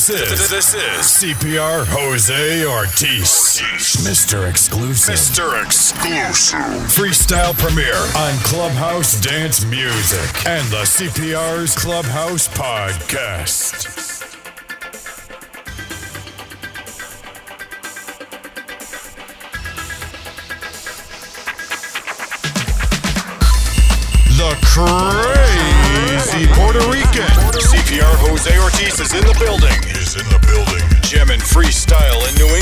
This is, this is CPR Jose Ortiz. Mr. Exclusive. Mr. Exclusive. Freestyle premiere on Clubhouse Dance Music and the CPR's Clubhouse Podcast. the crazy Puerto Rican. CPR Jose Ortiz is in the building freestyle in New England.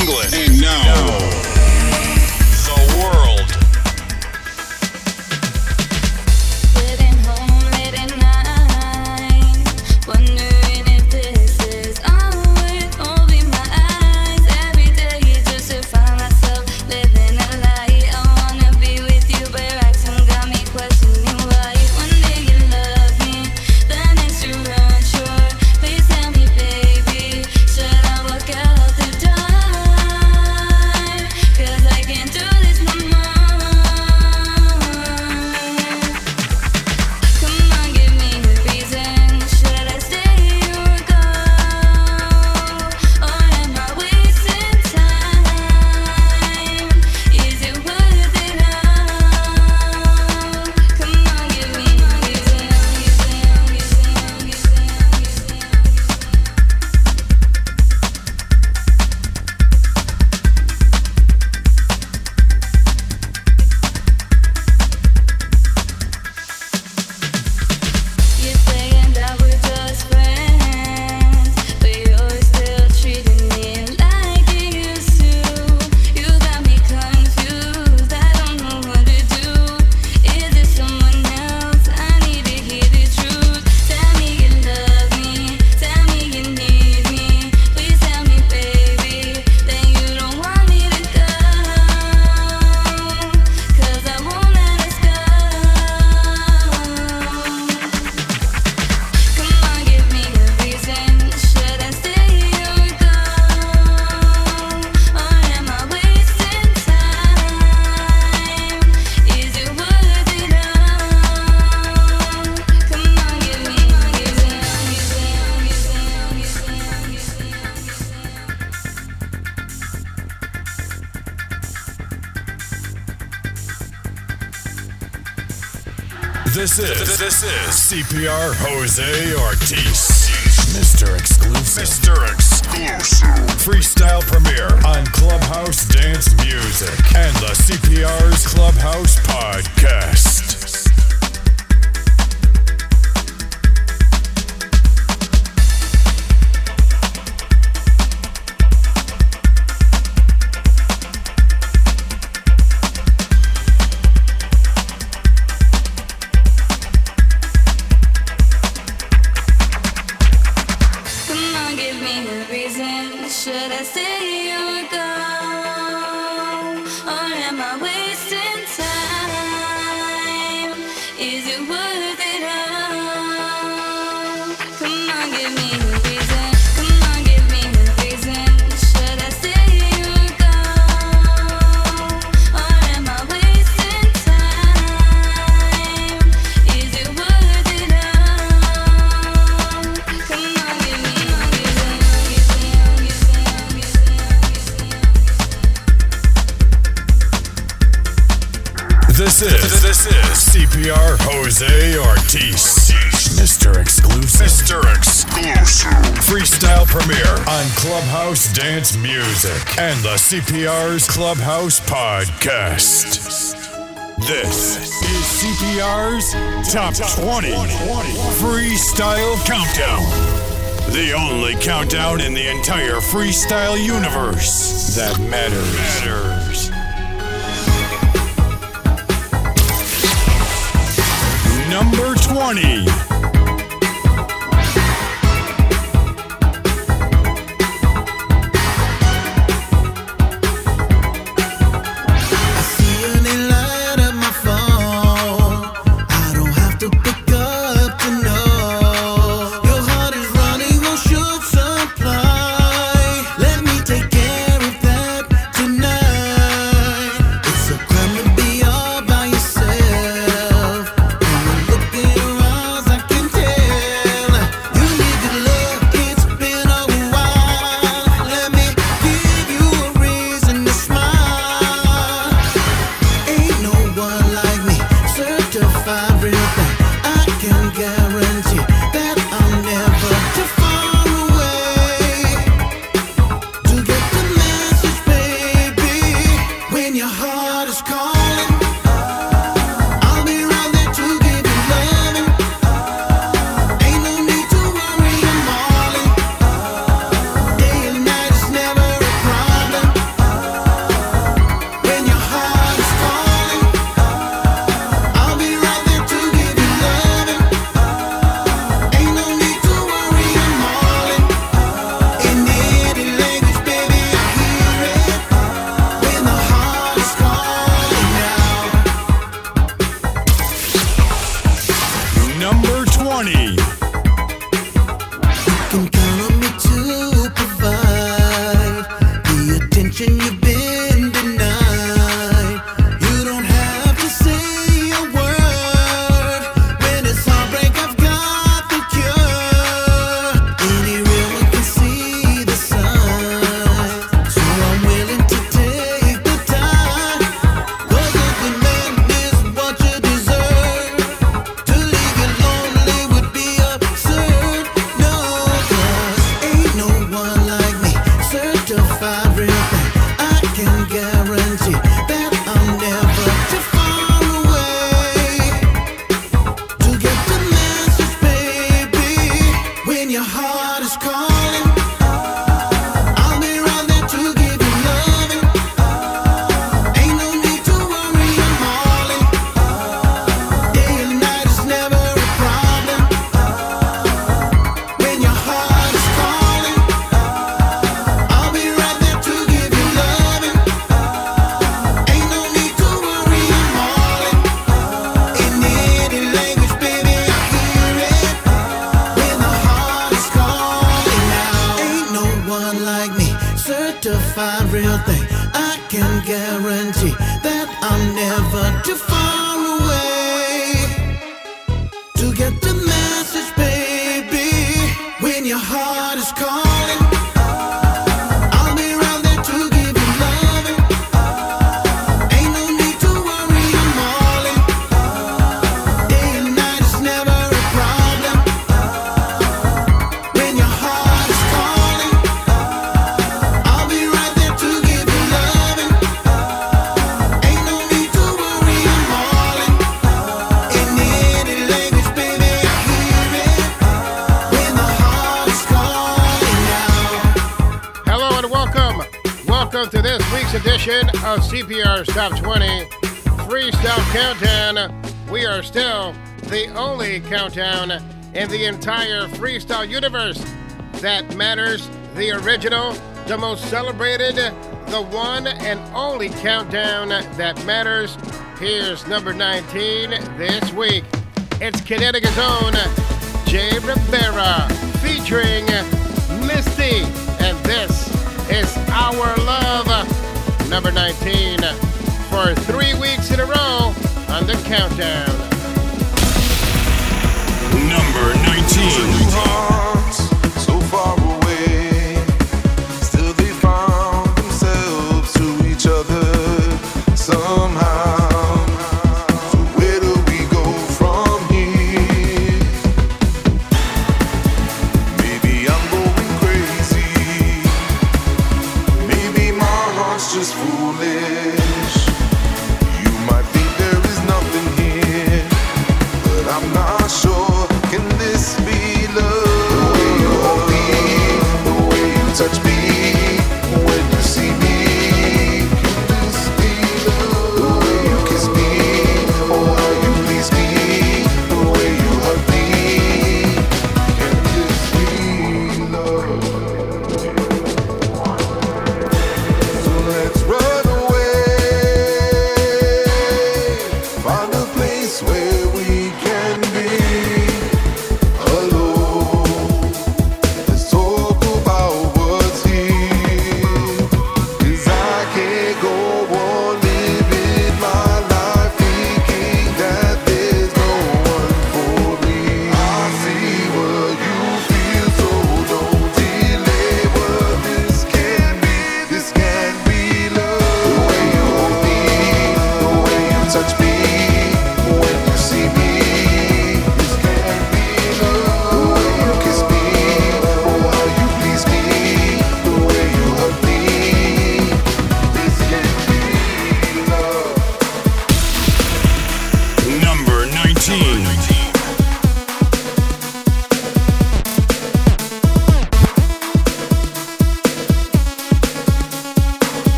CPR Jose Ortiz. Mr. Exclusive. Mr. Exclusive. Freestyle premiere on Clubhouse Dance Music and the CPR's Clubhouse house dance music and the CPR's Clubhouse Podcast. This is CPR's Top 20 Freestyle Countdown. The only countdown in the entire freestyle universe that matters. Number 20. the entire freestyle universe that matters, the original, the most celebrated, the one and only countdown that matters. Here's number 19 this week. It's Connecticut's own Jay Rivera featuring Misty, and this is Our Love, number 19, for three weeks in a row on the countdown. Number 19.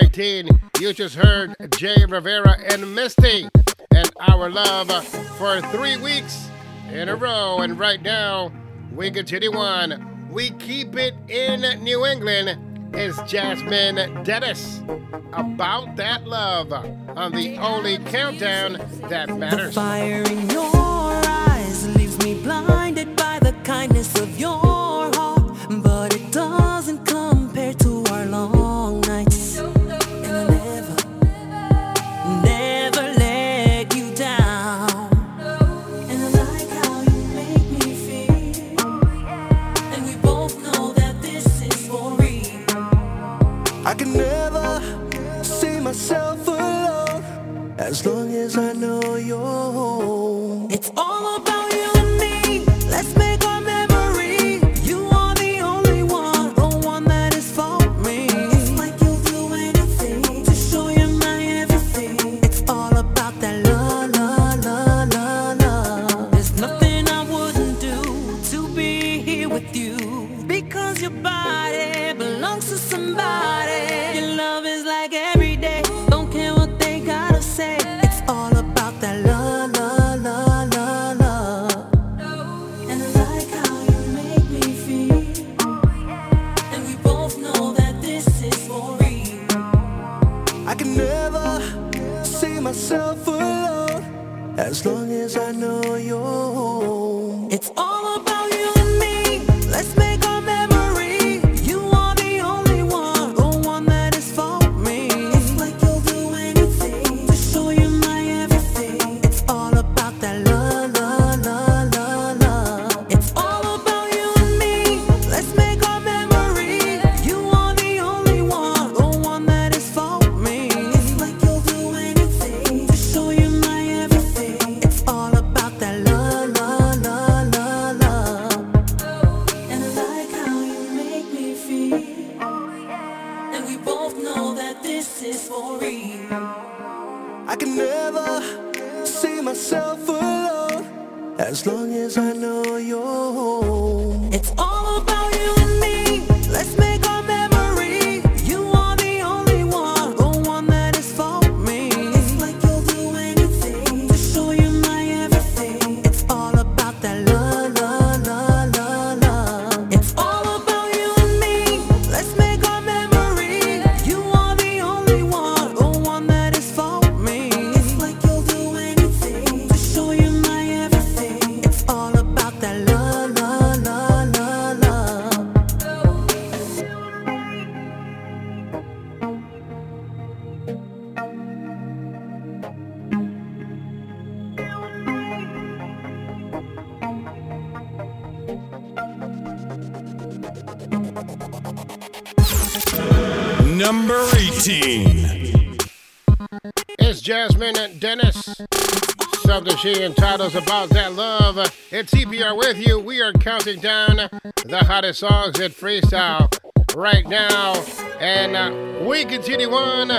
2019. You just heard Jay Rivera and Misty and Our Love for three weeks in a row. And right now, we continue on. We keep it in New England. Is Jasmine Dennis about that love on the only countdown that matters? The fire in your eyes leaves me blinded by the kindness of your. As long as I know you're home. It's all about you. songs at Freestyle right now. And uh, we continue on.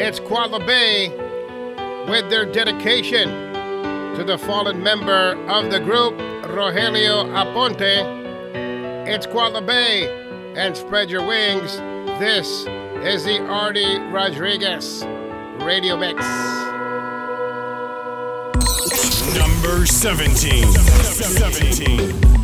It's Kuala Bay with their dedication to the fallen member of the group, Rogelio Aponte. It's Kuala Bay and spread your wings. This is the Artie Rodriguez Radio Mix. Number 17. 17. 17.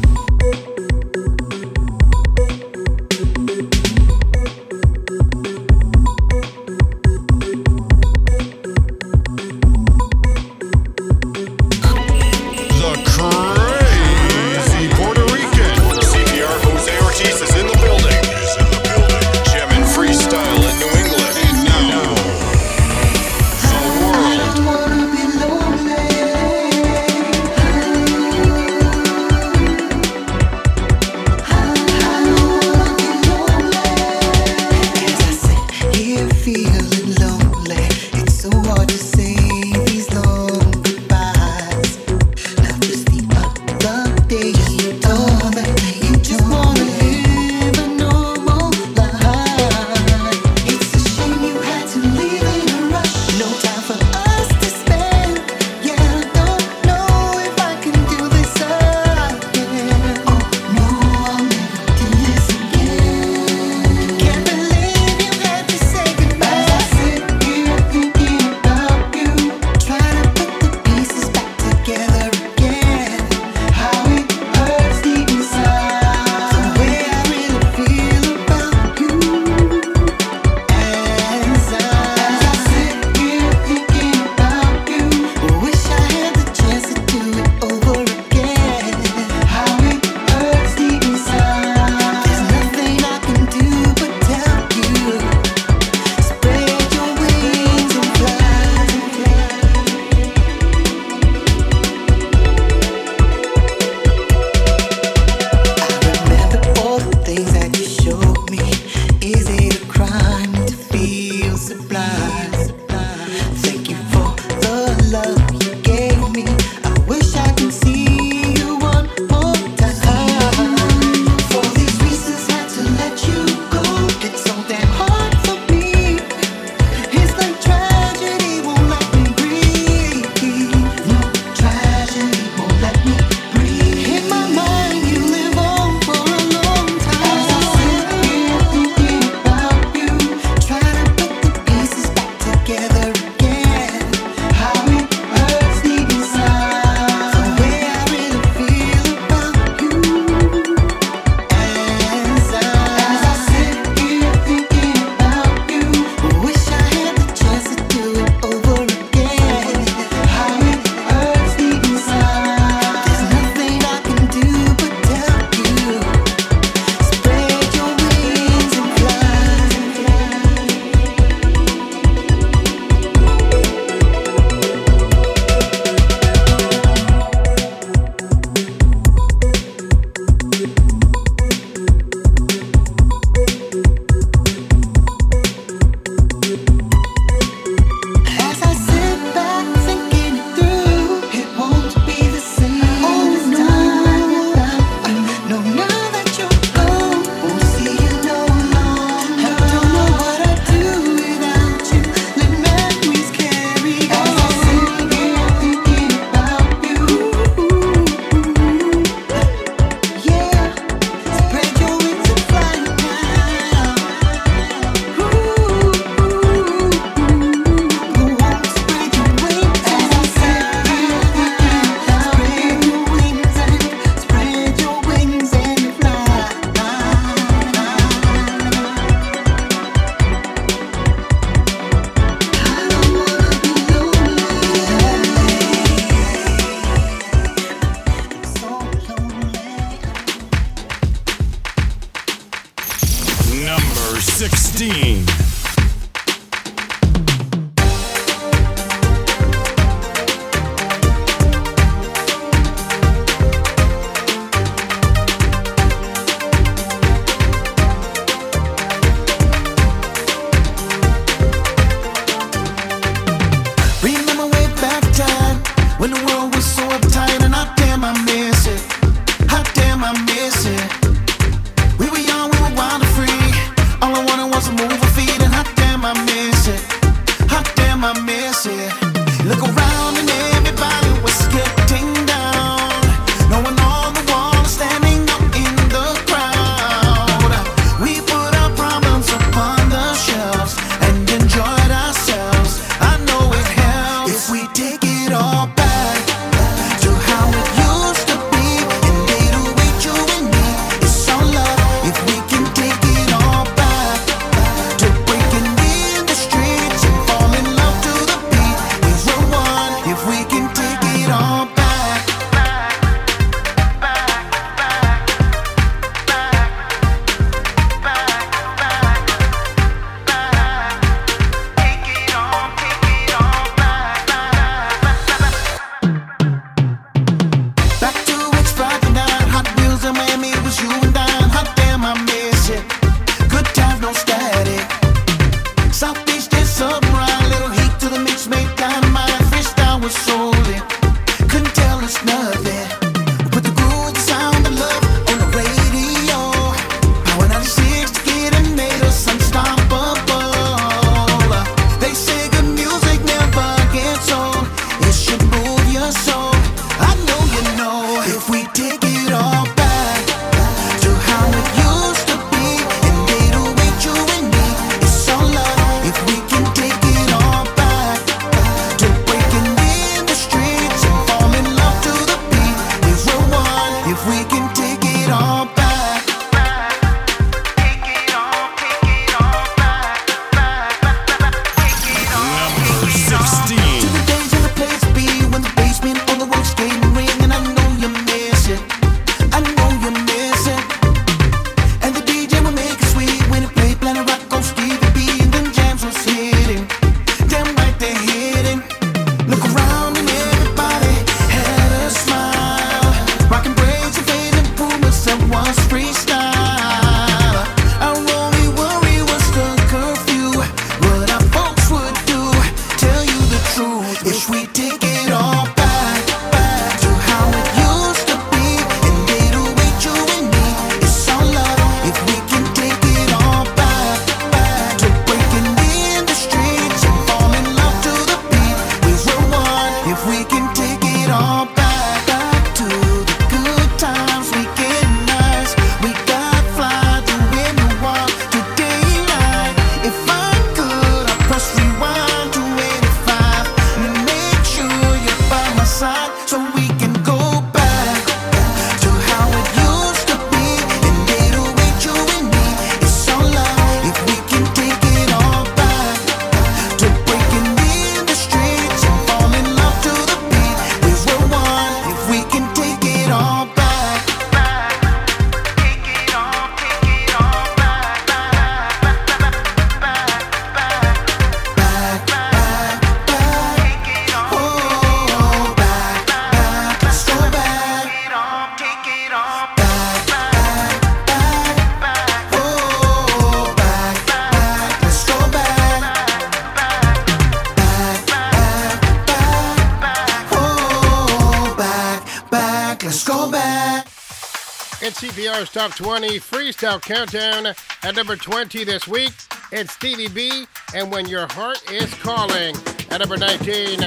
20 freestyle countdown. At number 20 this week, it's Stevie B and When Your Heart Is Calling. At number 19,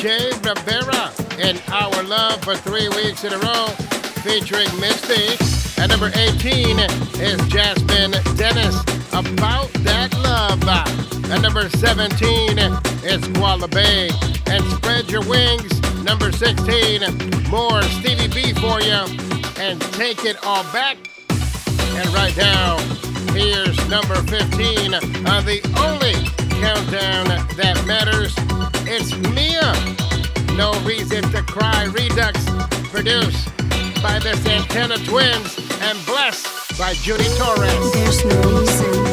Jay Rivera and Our Love for three weeks in a row, featuring Misty. At number 18 is Jasmine Dennis, About That Love. At number 17 is Koala Bay and Spread Your Wings. Number 16, more Stevie B for you and Take It All Back and right now, here's number 15 of the only countdown that matters. It's Mia. No Reason to Cry Redux, produced by the Santana Twins and blessed by Judy Torres. There's no reason.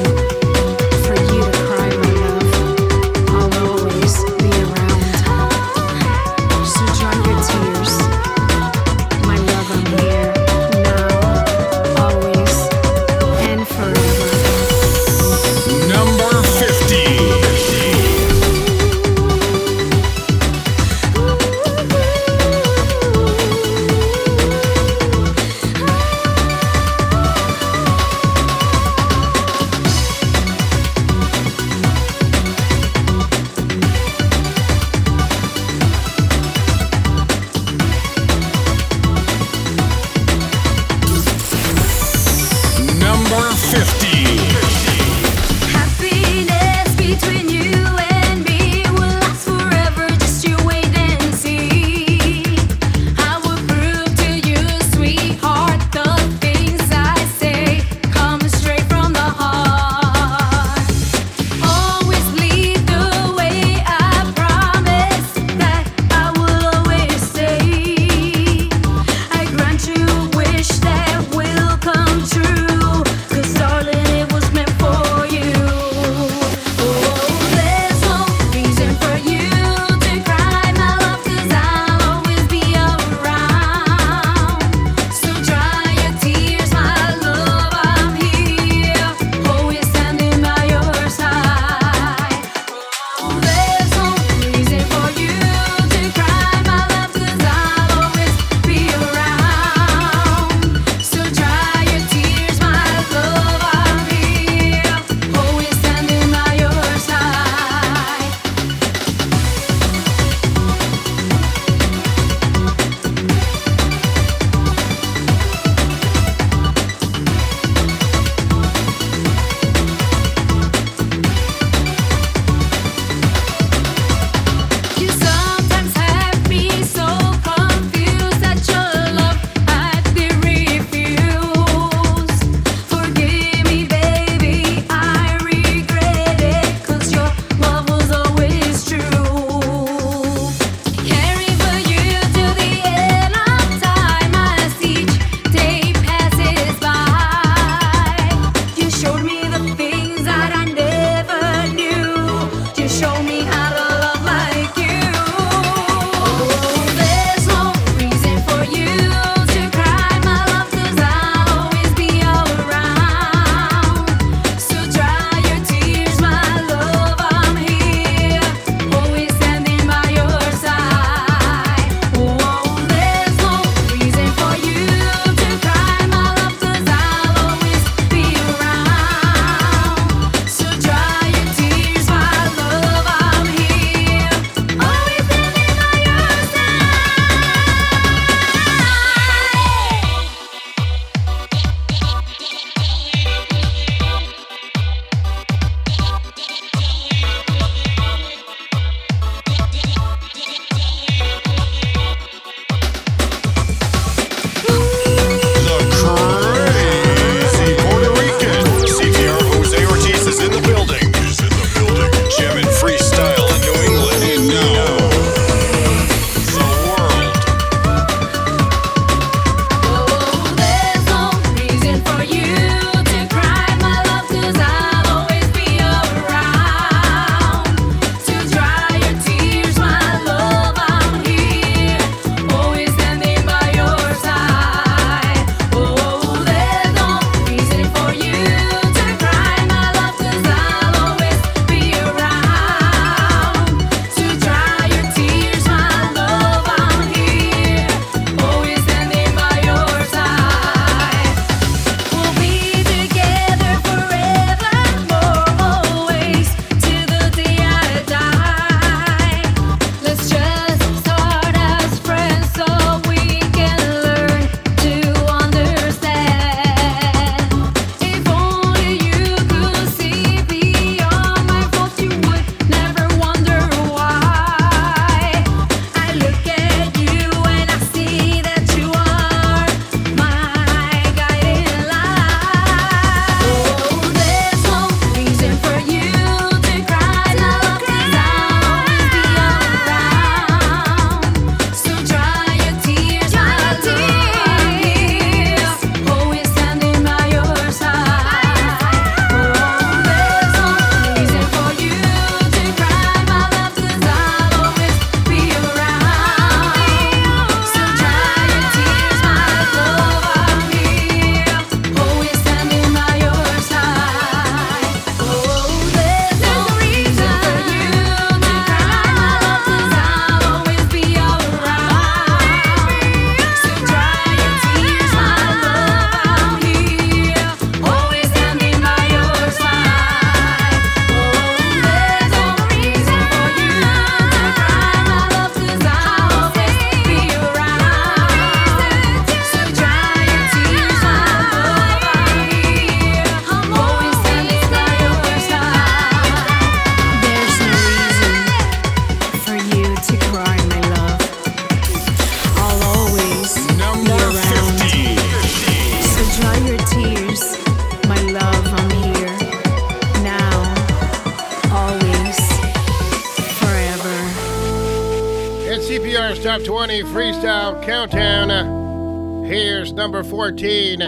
number 14.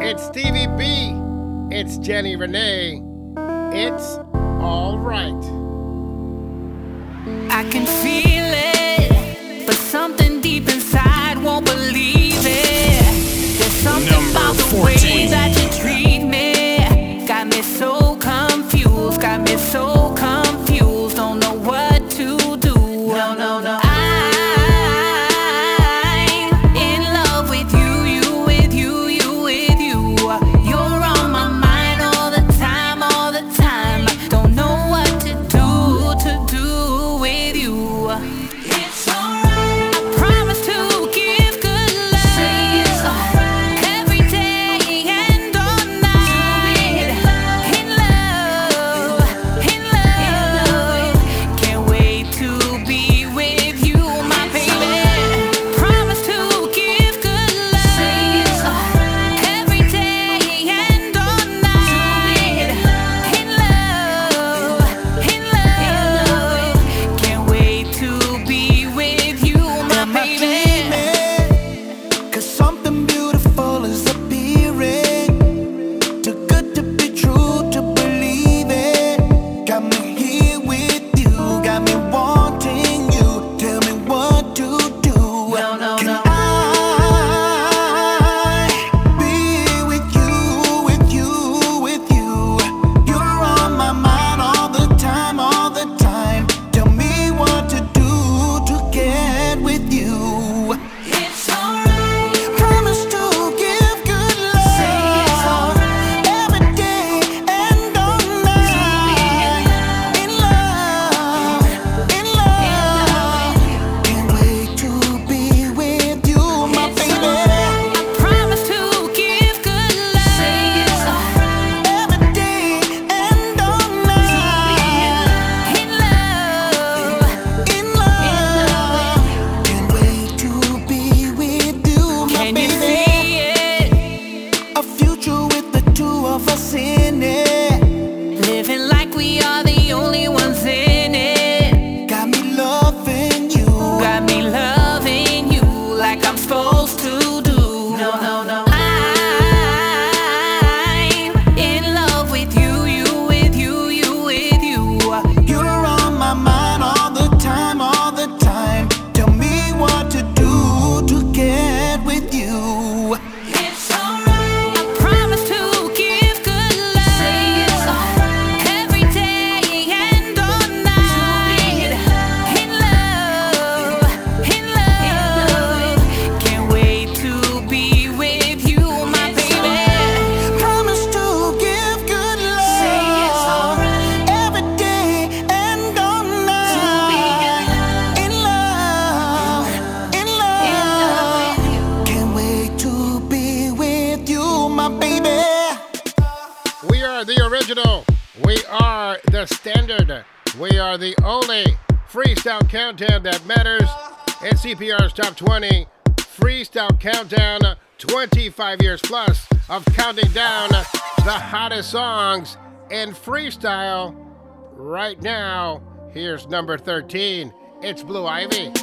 It's Stevie B. It's Jenny Renee. Here's number 13. It's Blue Ivy.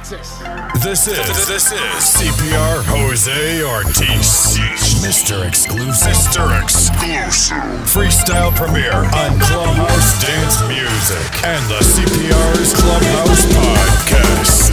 Texas. This is this is CPR Jose Ortiz, Mr. Exclusive, Mr. Exclusive, freestyle premiere on Clubhouse Dance Music and the CPR's Clubhouse Podcast.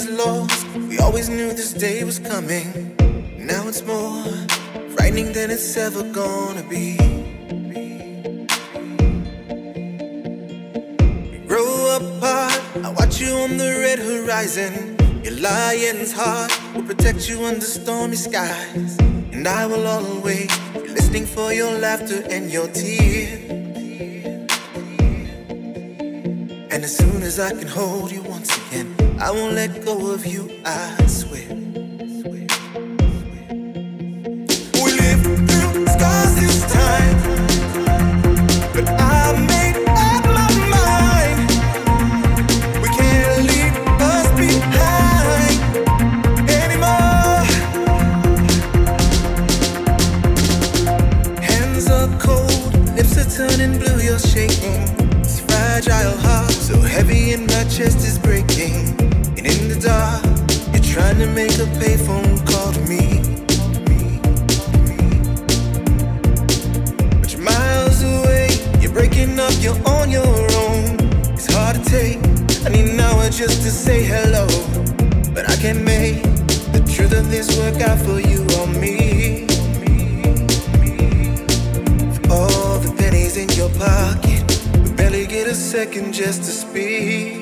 is lost. We always knew this day was coming. Now it's more frightening than it's ever gonna be. We grow apart. I watch you on the red horizon. Your lion's heart will protect you under stormy skies. And I will always be listening for your laughter and your tears. And as soon as I can hold you once again. I won't let go of you, I swear. second just to speak.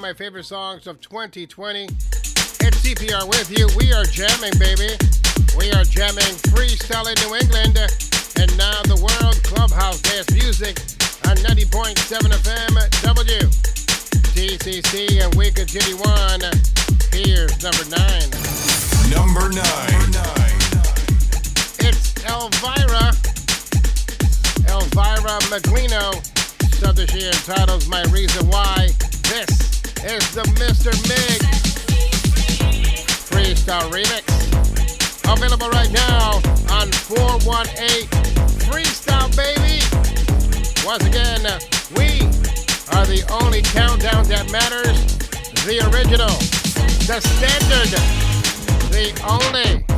of my favorite songs of 2020. It's CPR with you. We are jamming, baby. We are jamming freestyling New England and now the world clubhouse dance music on 90.7 FM W TCC and we continue on. Here's number nine. Number nine. Number nine. It's Elvira. Elvira Maglino. So this she entitles My Reason Why. This it's the Mr. Mig Freestyle Remix. Available right now on 418 Freestyle Baby. Once again, we are the only countdown that matters. The original, the standard, the only.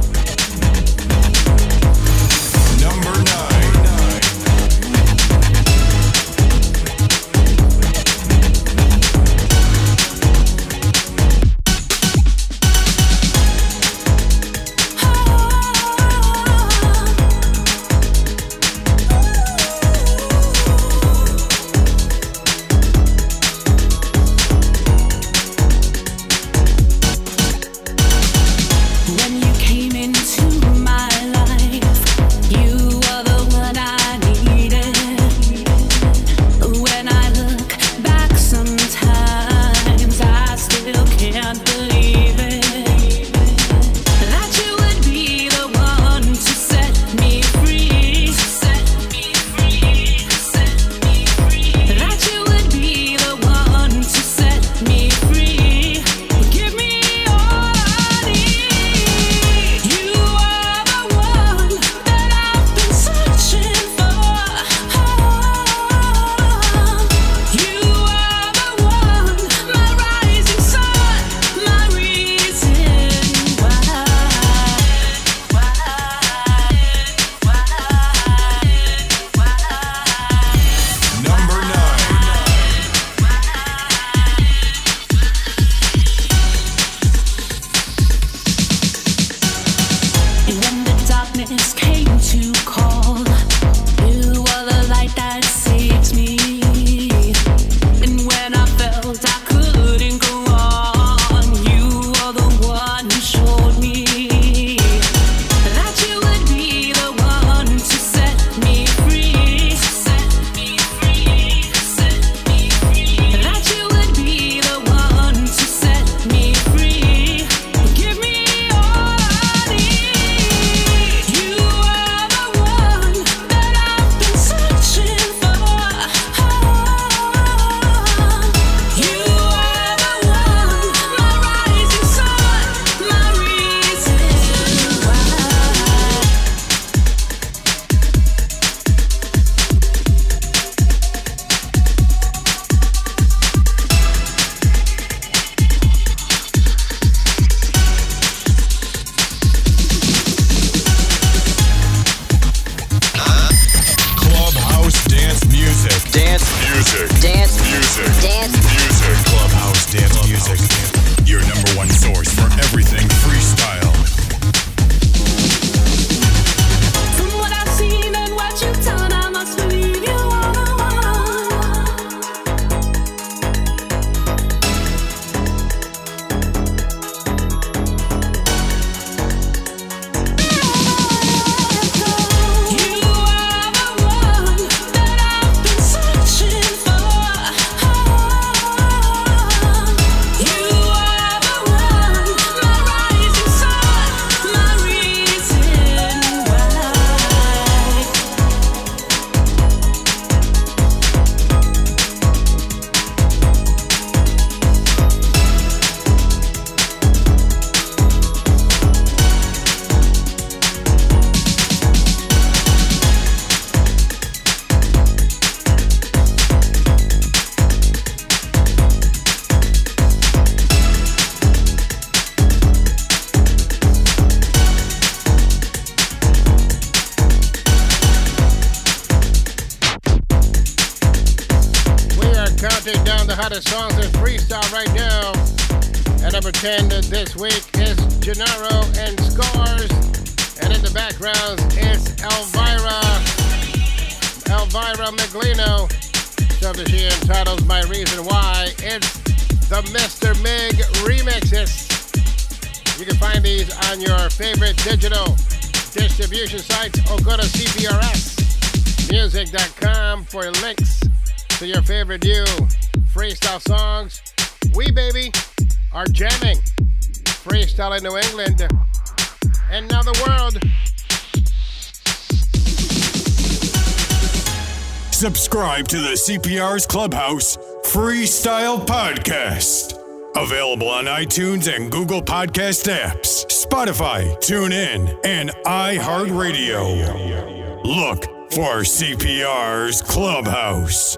CPR's Clubhouse Freestyle Podcast. Available on iTunes and Google Podcast apps, Spotify, TuneIn, and iHeartRadio. Look for CPR's Clubhouse.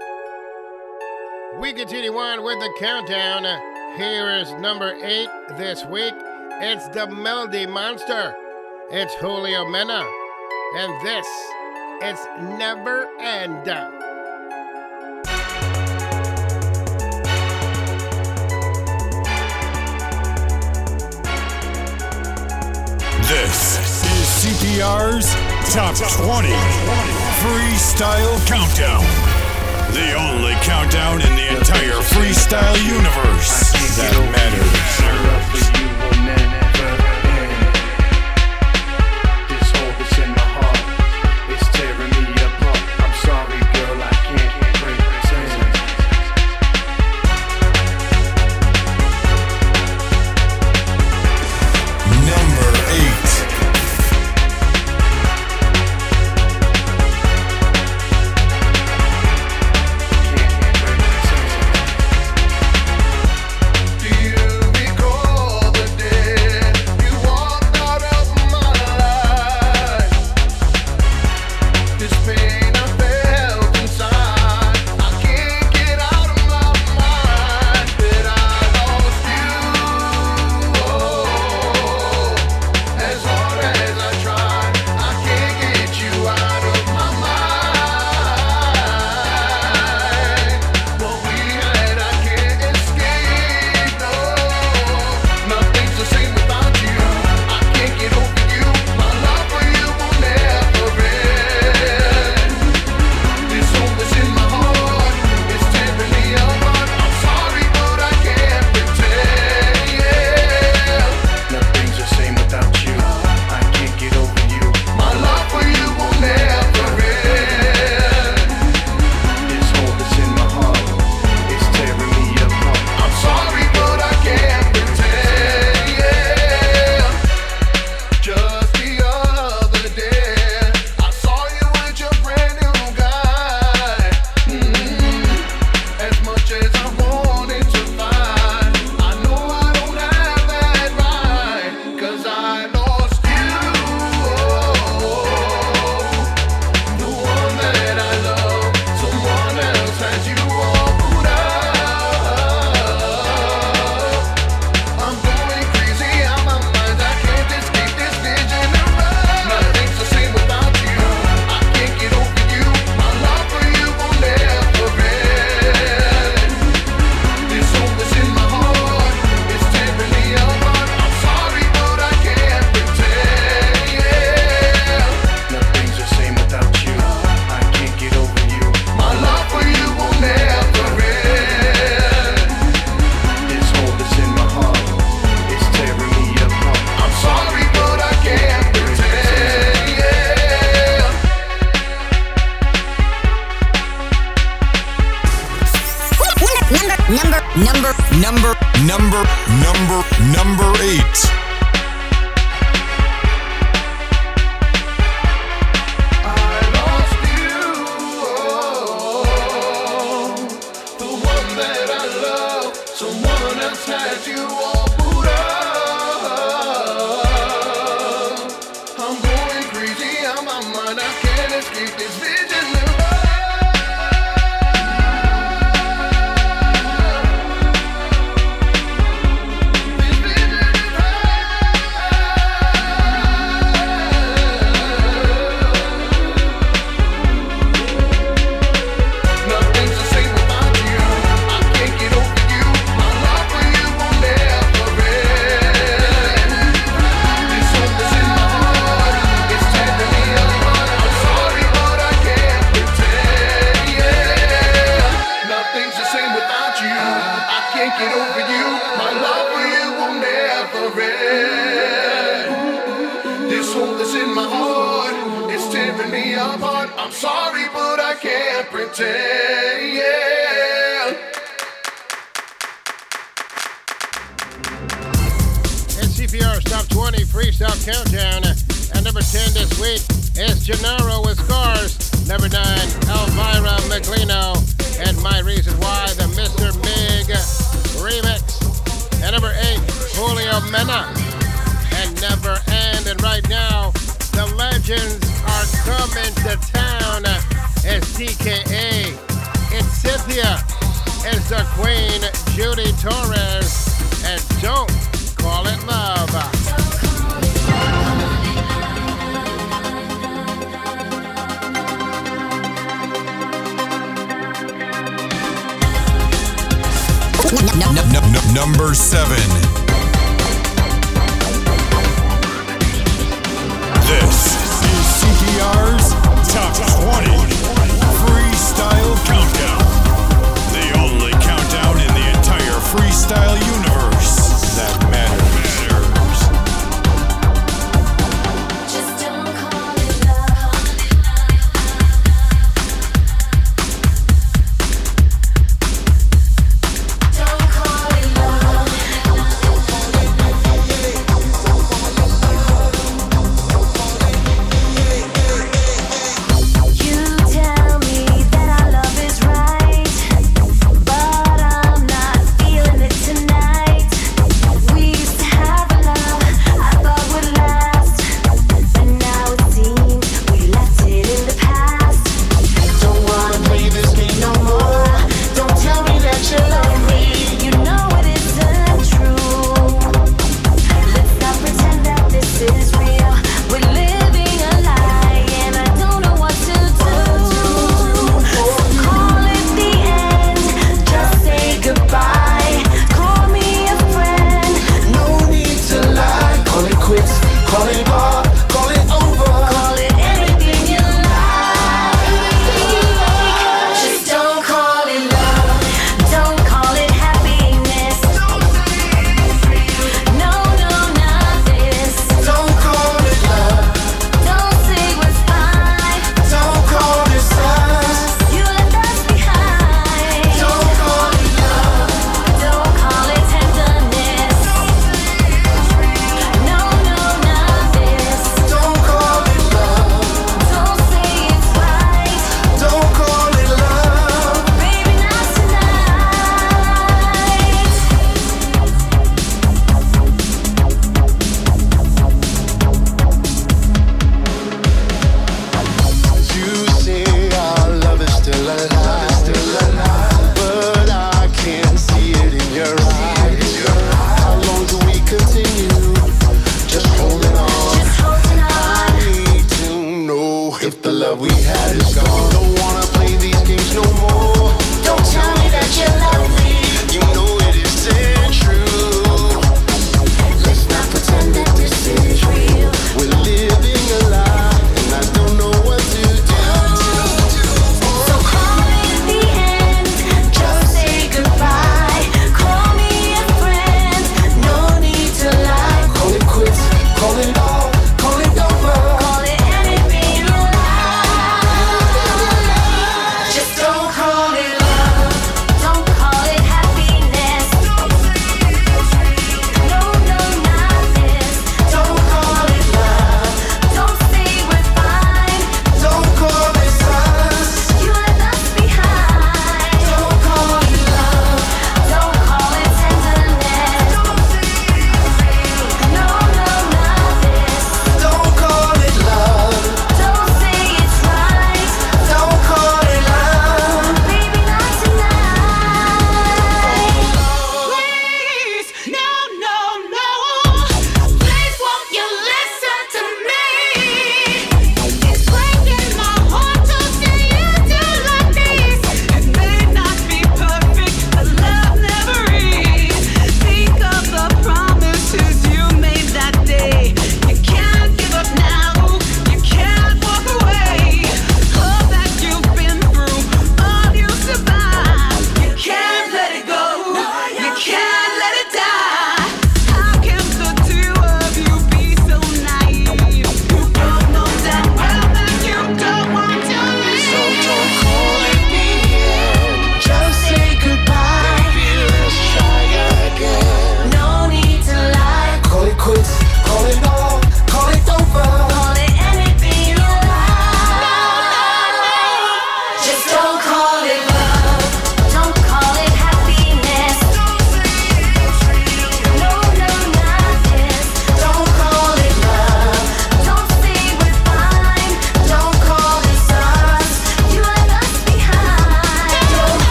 We continue on with the countdown. Here is number eight this week. It's the Melody Monster. It's Julio Mena. And this is Never End. This is CPR's Top 20 Freestyle Countdown. The only countdown in the entire freestyle universe that matters.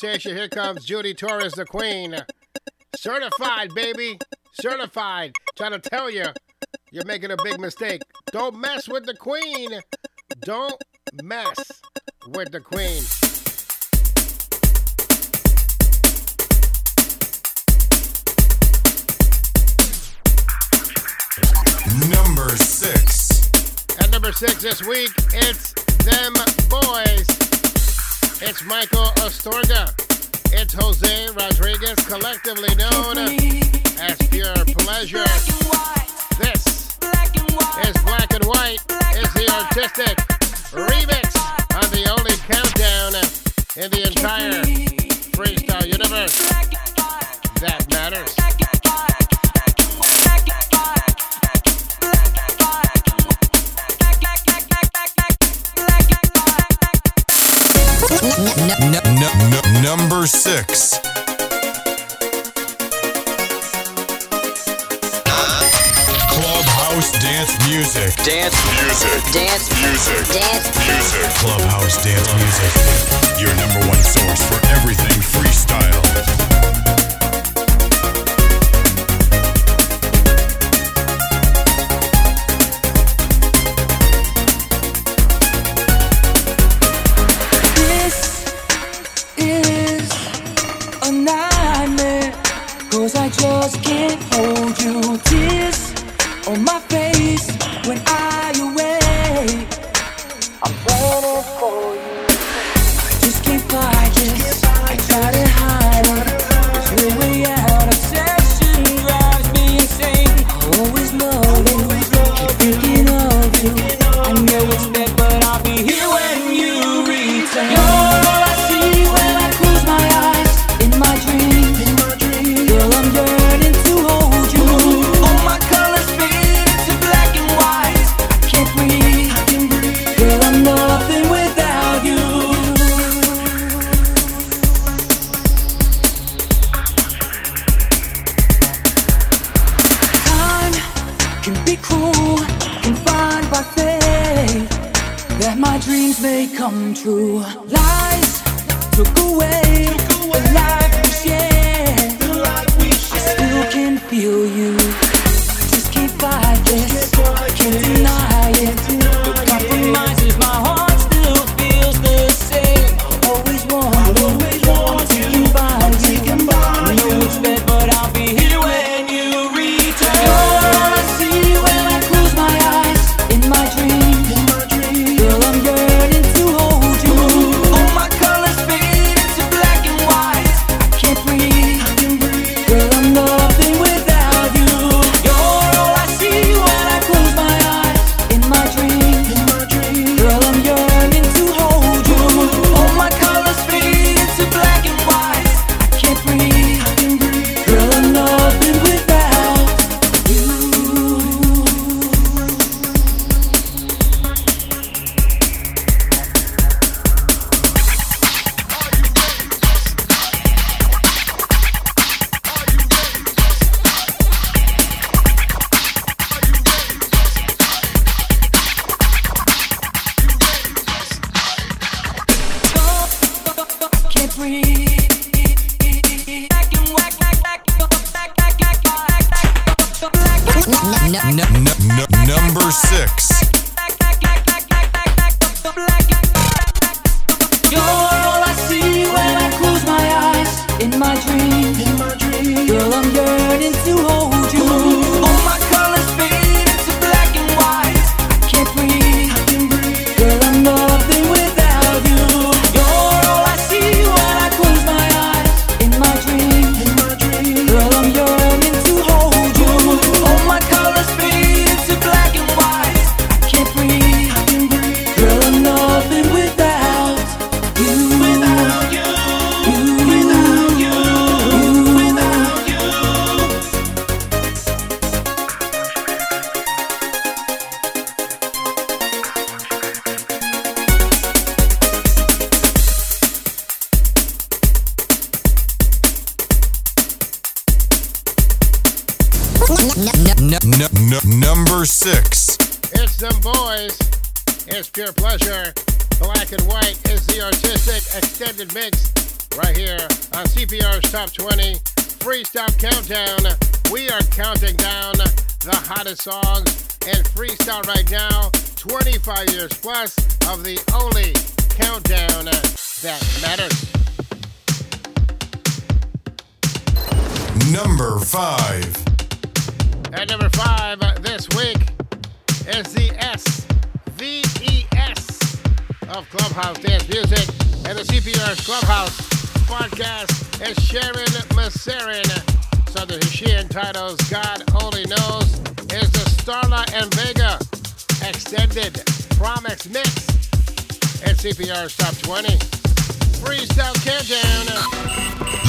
conversation. Here comes Judy Torres, the queen. Certified, baby. Certified. Trying to tell you, you're making a big mistake. Don't mess with the queen. Don't mess with the queen. Number six. At number six this week, it's it's Michael Astorga. It's Jose Rodriguez, collectively known as Pure Pleasure.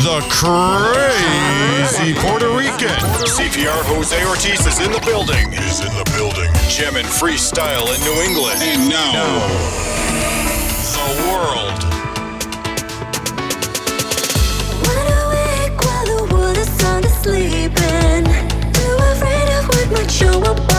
the crazy Puerto Rican. CPR Jose Ortiz is in the building. Is in the building. Jamming freestyle in New England. And now, now the world. Sleeping. Too afraid of what might show up.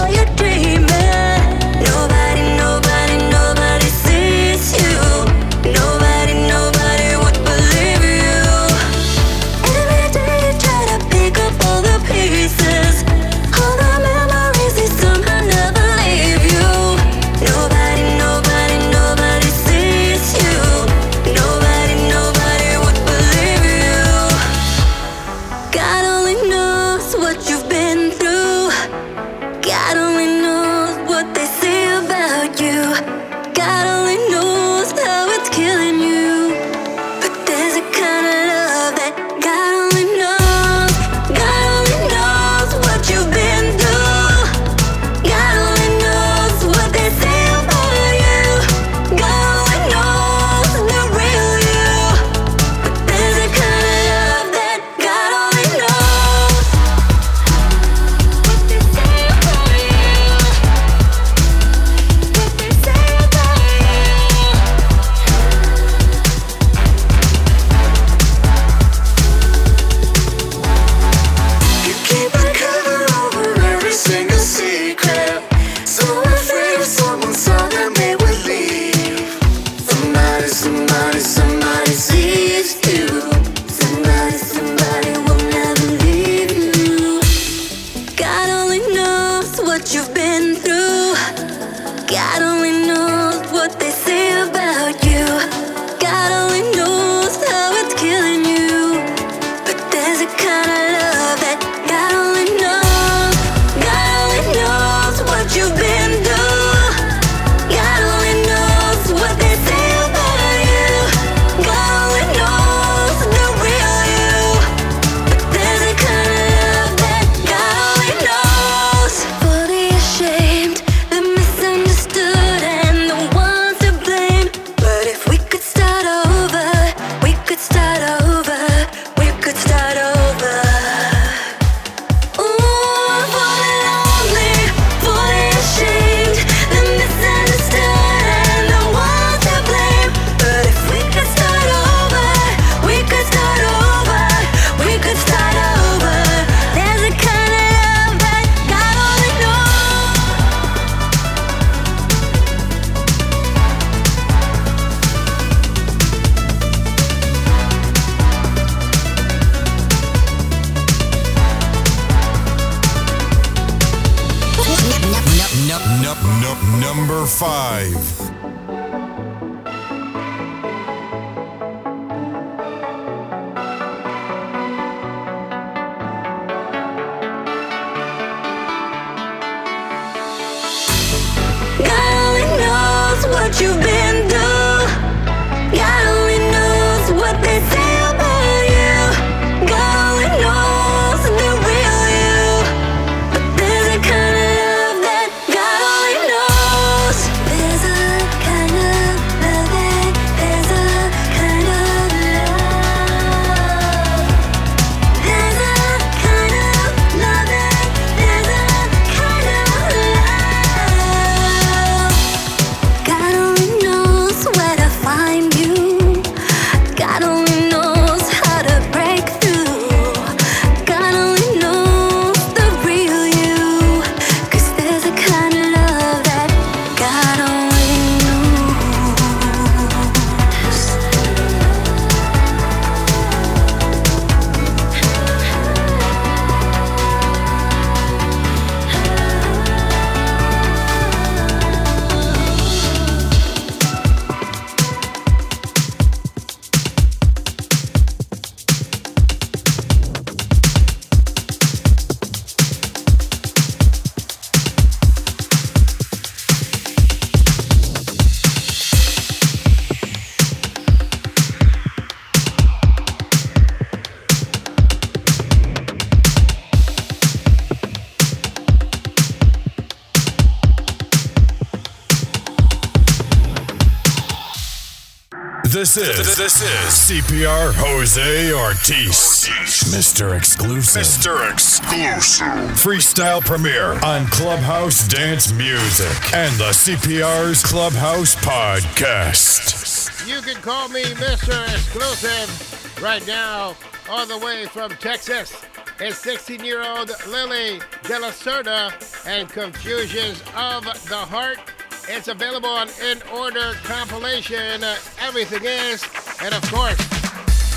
This is this is CPR Jose Ortiz, Mr. Exclusive, Mr. Exclusive, freestyle premiere on Clubhouse Dance Music and the CPR's Clubhouse Podcast. You can call me Mr. Exclusive right now, all the way from Texas. It's 16 year old Lily De La Cerda and Confusions of the Heart. It's available on In Order compilation. Everything is, and of course,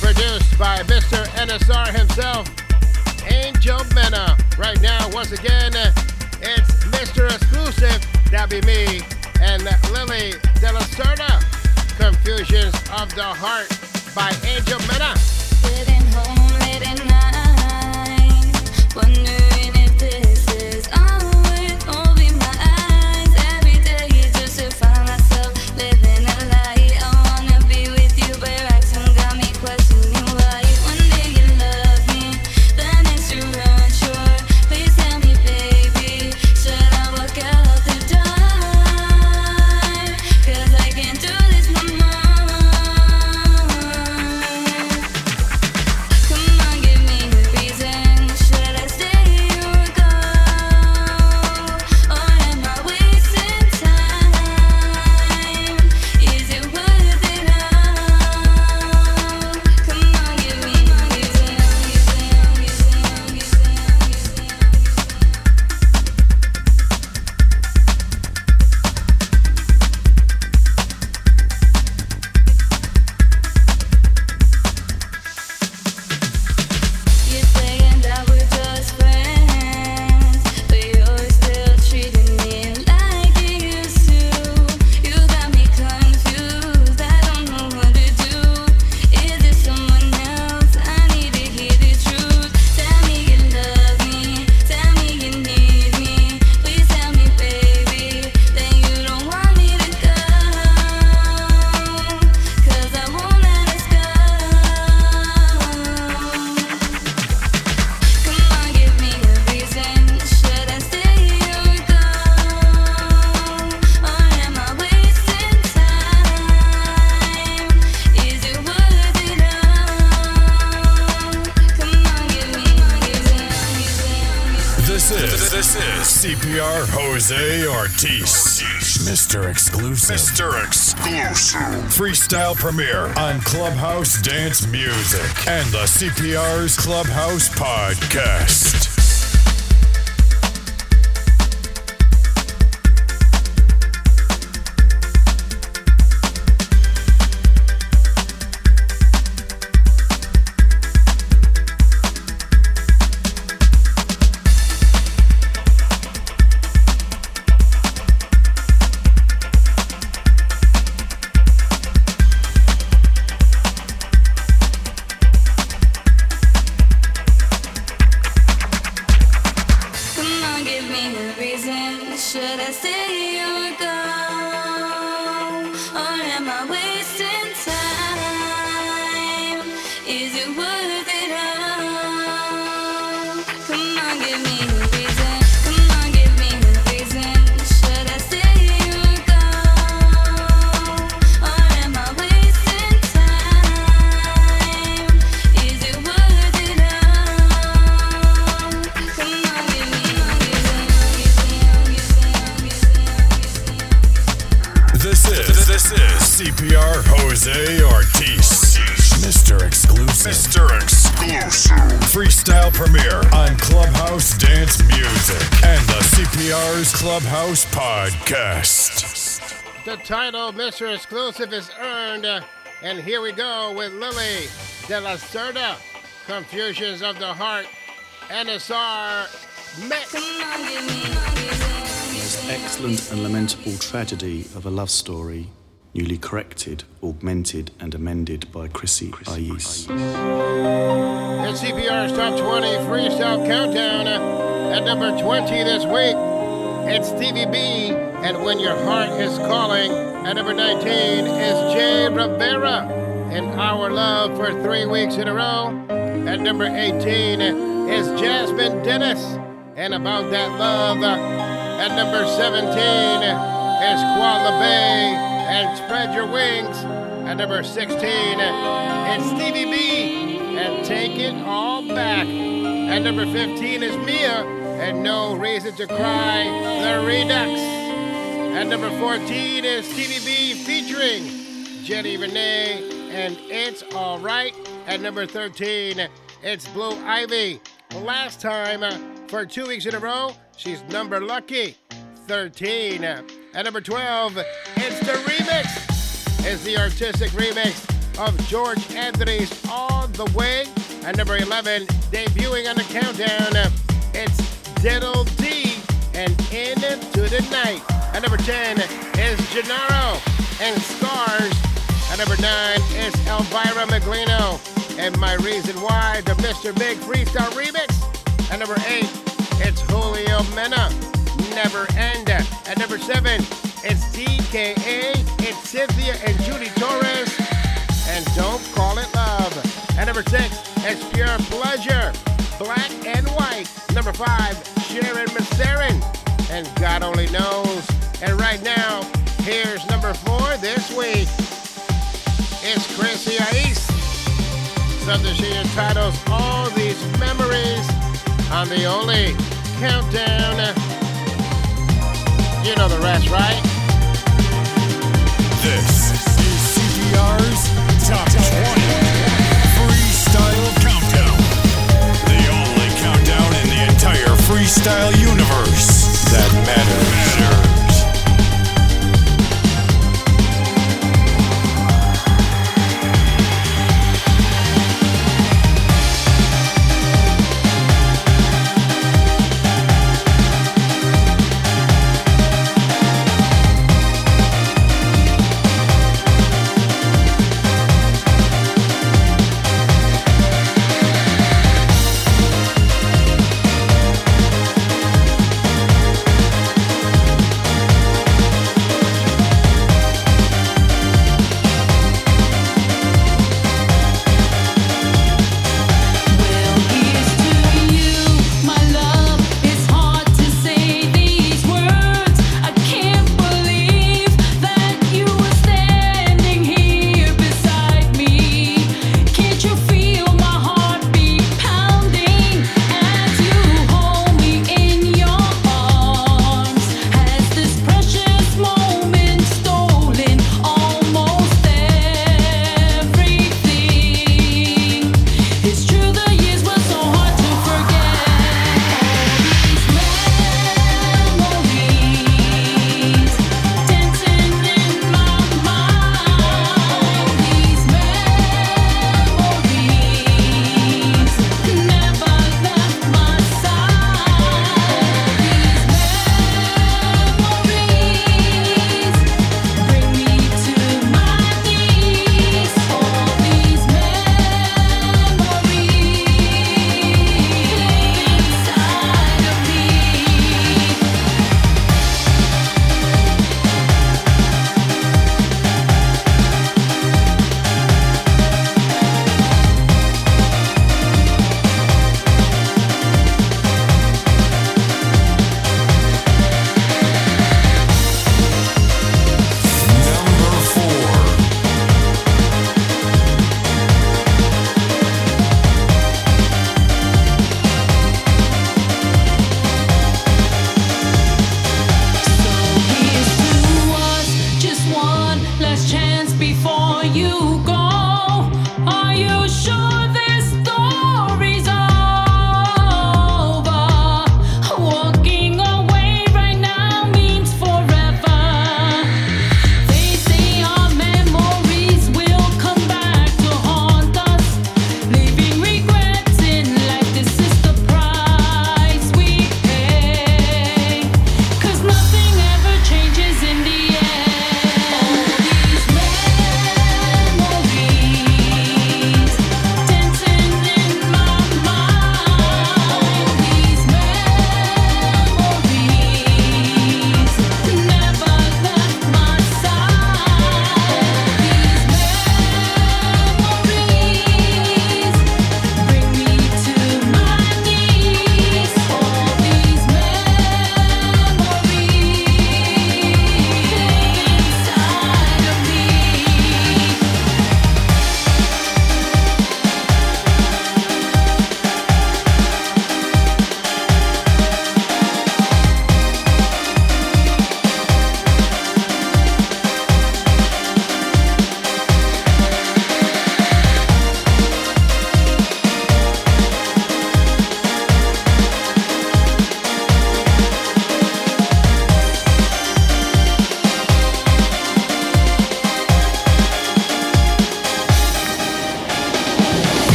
produced by Mr. NSR himself, Angel Mena. Right now, once again, it's Mr. Exclusive, that be me, and Lily De La Cerda. Confusions of the Heart by Angel Mena. Home night, wondering Ortiz, Mr. Exclusive, Mr. Exclusive, freestyle premiere on Clubhouse Dance Music and the CPR's Clubhouse Podcast. The Mr. Exclusive is earned, and here we go with Lily De La Cerda. Confusions of the Heart, NSR Mix. most excellent and lamentable tragedy of a love story, newly corrected, augmented, and amended by Chrissy Ayes. It's CPR's Top 20 Freestyle Countdown. uh, At number 20 this week, it's Stevie B and When Your Heart Is Calling. At number 19 is Jay Rivera and Our Love for three weeks in a row. At number 18 is Jasmine Dennis and About That Love. At number 17 is Koala Bay and Spread Your Wings. At number 16, it's Stevie B and Take It All Back. At number 15 is Mia and No Reason to Cry, The Redux. At number 14 is Stevie B featuring Jenny Renee and It's Alright. At number 13, it's Blue Ivy. Last time for two weeks in a row, she's number lucky 13. At number 12, it's the remix. It's the artistic remix of George Anthony's All the Way. At number 11, debuting on the countdown, it's Diddle and Into the Night. At number 10 is Gennaro and Scars. At number 9 is Elvira Maglino and My Reason Why, the Mr. Big Freestyle Remix. At number 8, it's Julio Mena, Never End. At number 7, it's TKA, it's Cynthia and Judy Torres, and Don't Call It Love. At number 6, it's Pure Pleasure, Black and White. Number 5, Sharon Masserin, and God Only Knows. And right now, here's number 4 this week. It's Chrissy Ice. Something she entitles All These Memories on the only countdown. You know the rest, right? This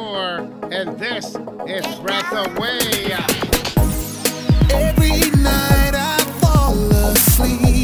Moore, and this is Breath Away. Every night I fall asleep.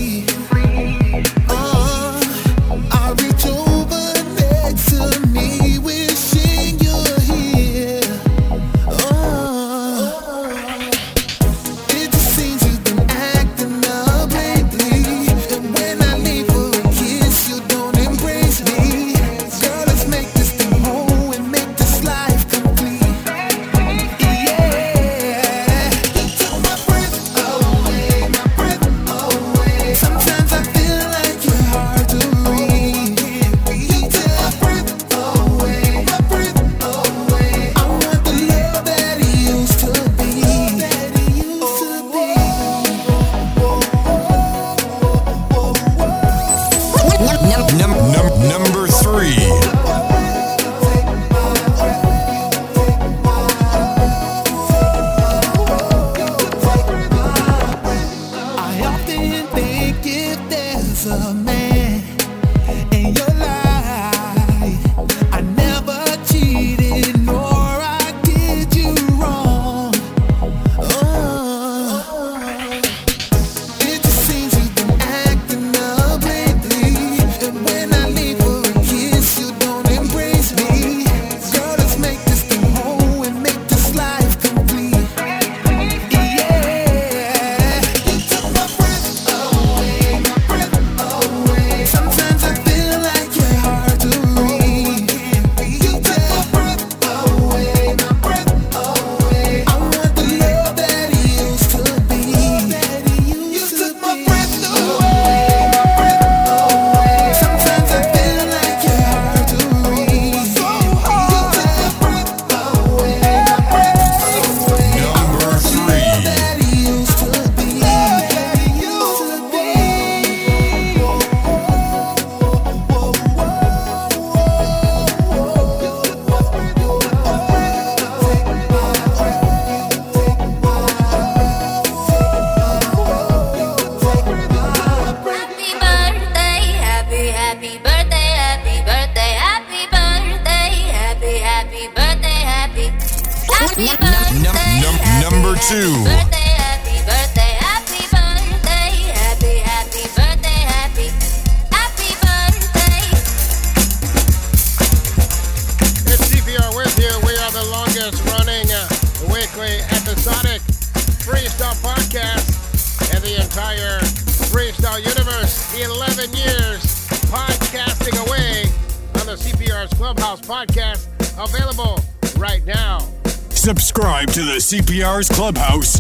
The CPR's Clubhouse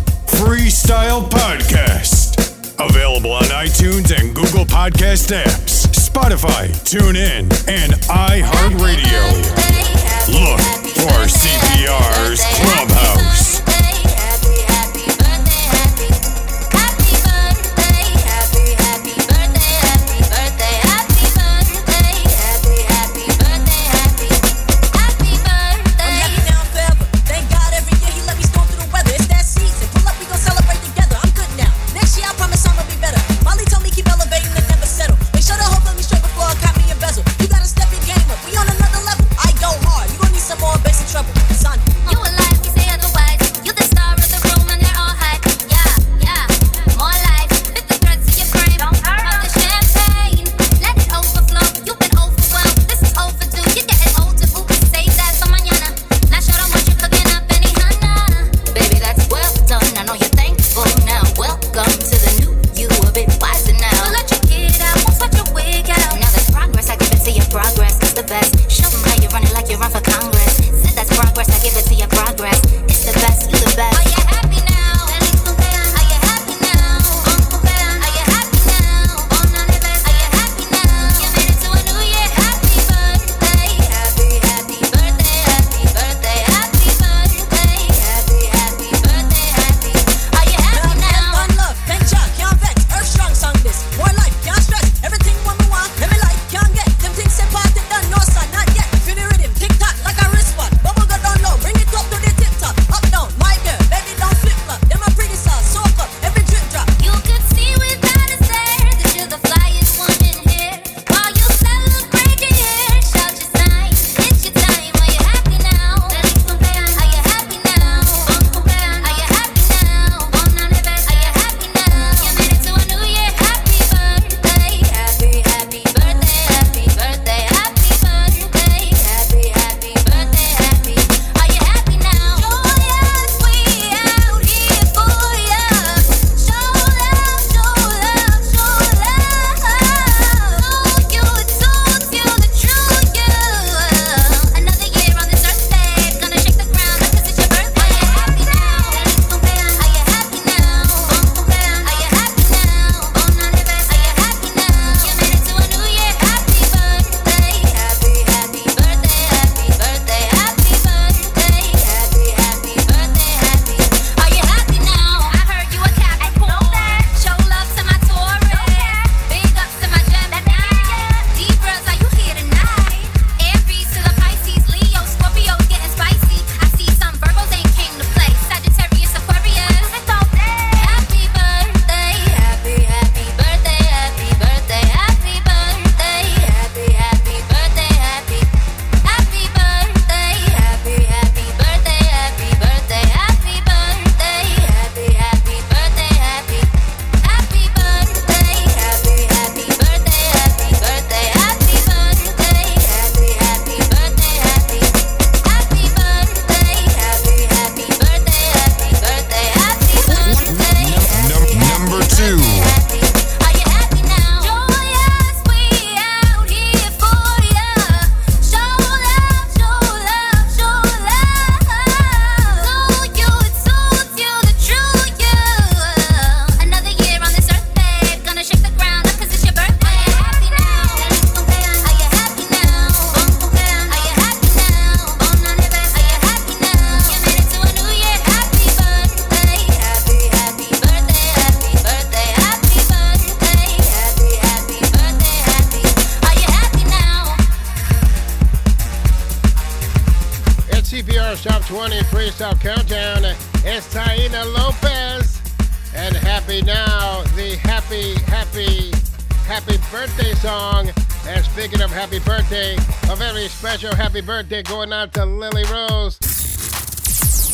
birthday going out to Lily Rose.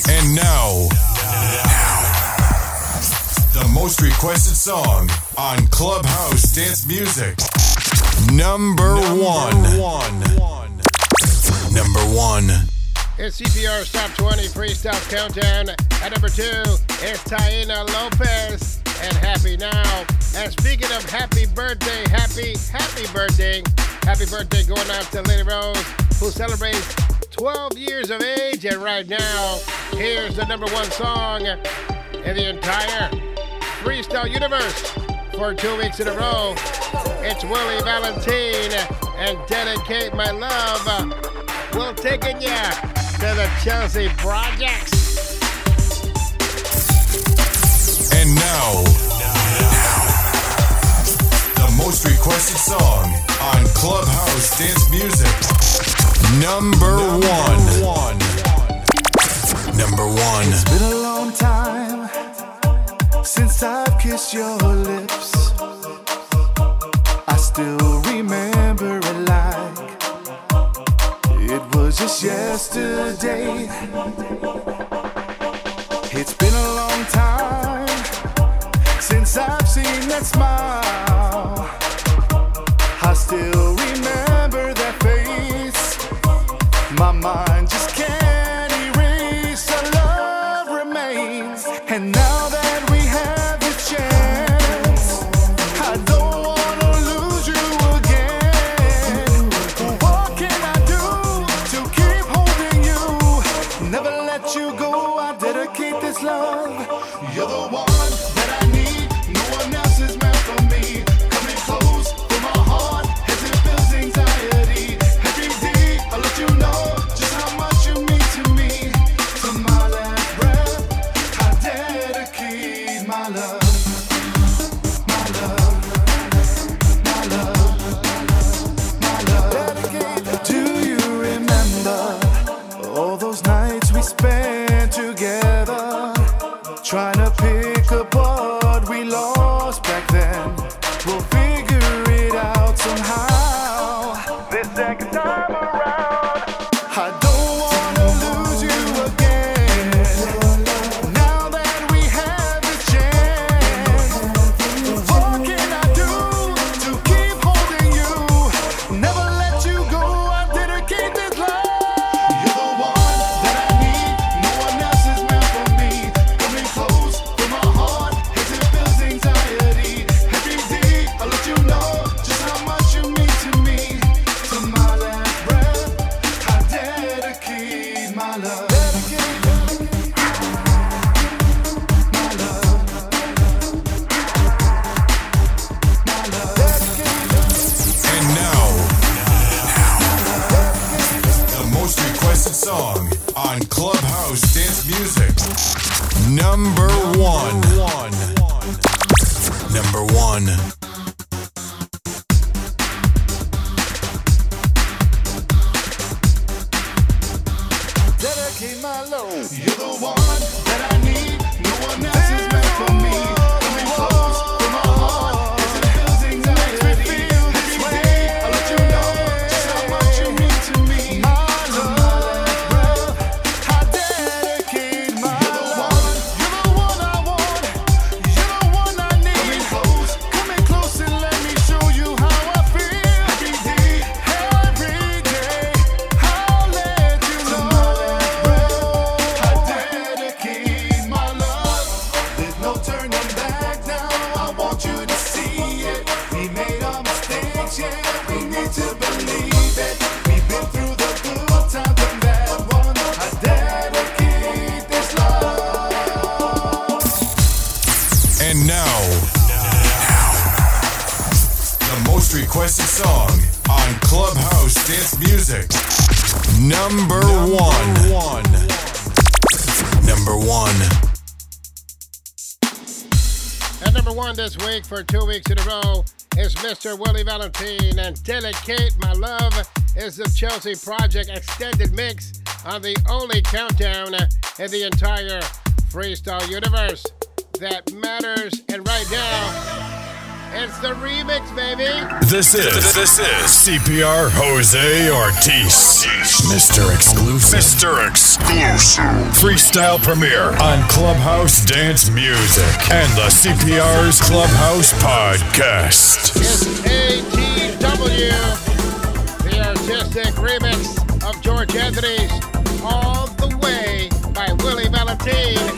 And now, now, The most requested song on Clubhouse Dance Music. Number, one. One. Number one. It's CPR's Top 20 Freestyle Countdown. At number two, it's Taina Lopez and Happy Now. And speaking of happy birthday, happy, happy birthday. Happy birthday going out to Lady Rose, who celebrates 12 years of age. And right now, here's the number one song in the entire freestyle universe for two weeks in a row. It's Willie Valentine and Dedicate My Love. We're taking ya to the Chelsea Projects. And now, the most requested song on Clubhouse Dance Music. Number one. Number one. It's been a long time since I've kissed your lips. I still remember it like it was just yesterday. It's been a long time since I've seen that smile. I still remember. My mind for two weeks in a row is Mr. Willie Valentine and Dedicate My Love is the Chelsea Project extended mix on the only countdown in the entire freestyle universe that matters. And right now, It's the remix, baby. This is this is CPR Jose Ortiz, Mr. Exclusive, Mr. Exclusive, freestyle premiere on Clubhouse Dance Music and the CPR's Clubhouse Podcast. It's ATW, the artistic remix of George Anthony's All the Way by Willie Valentine.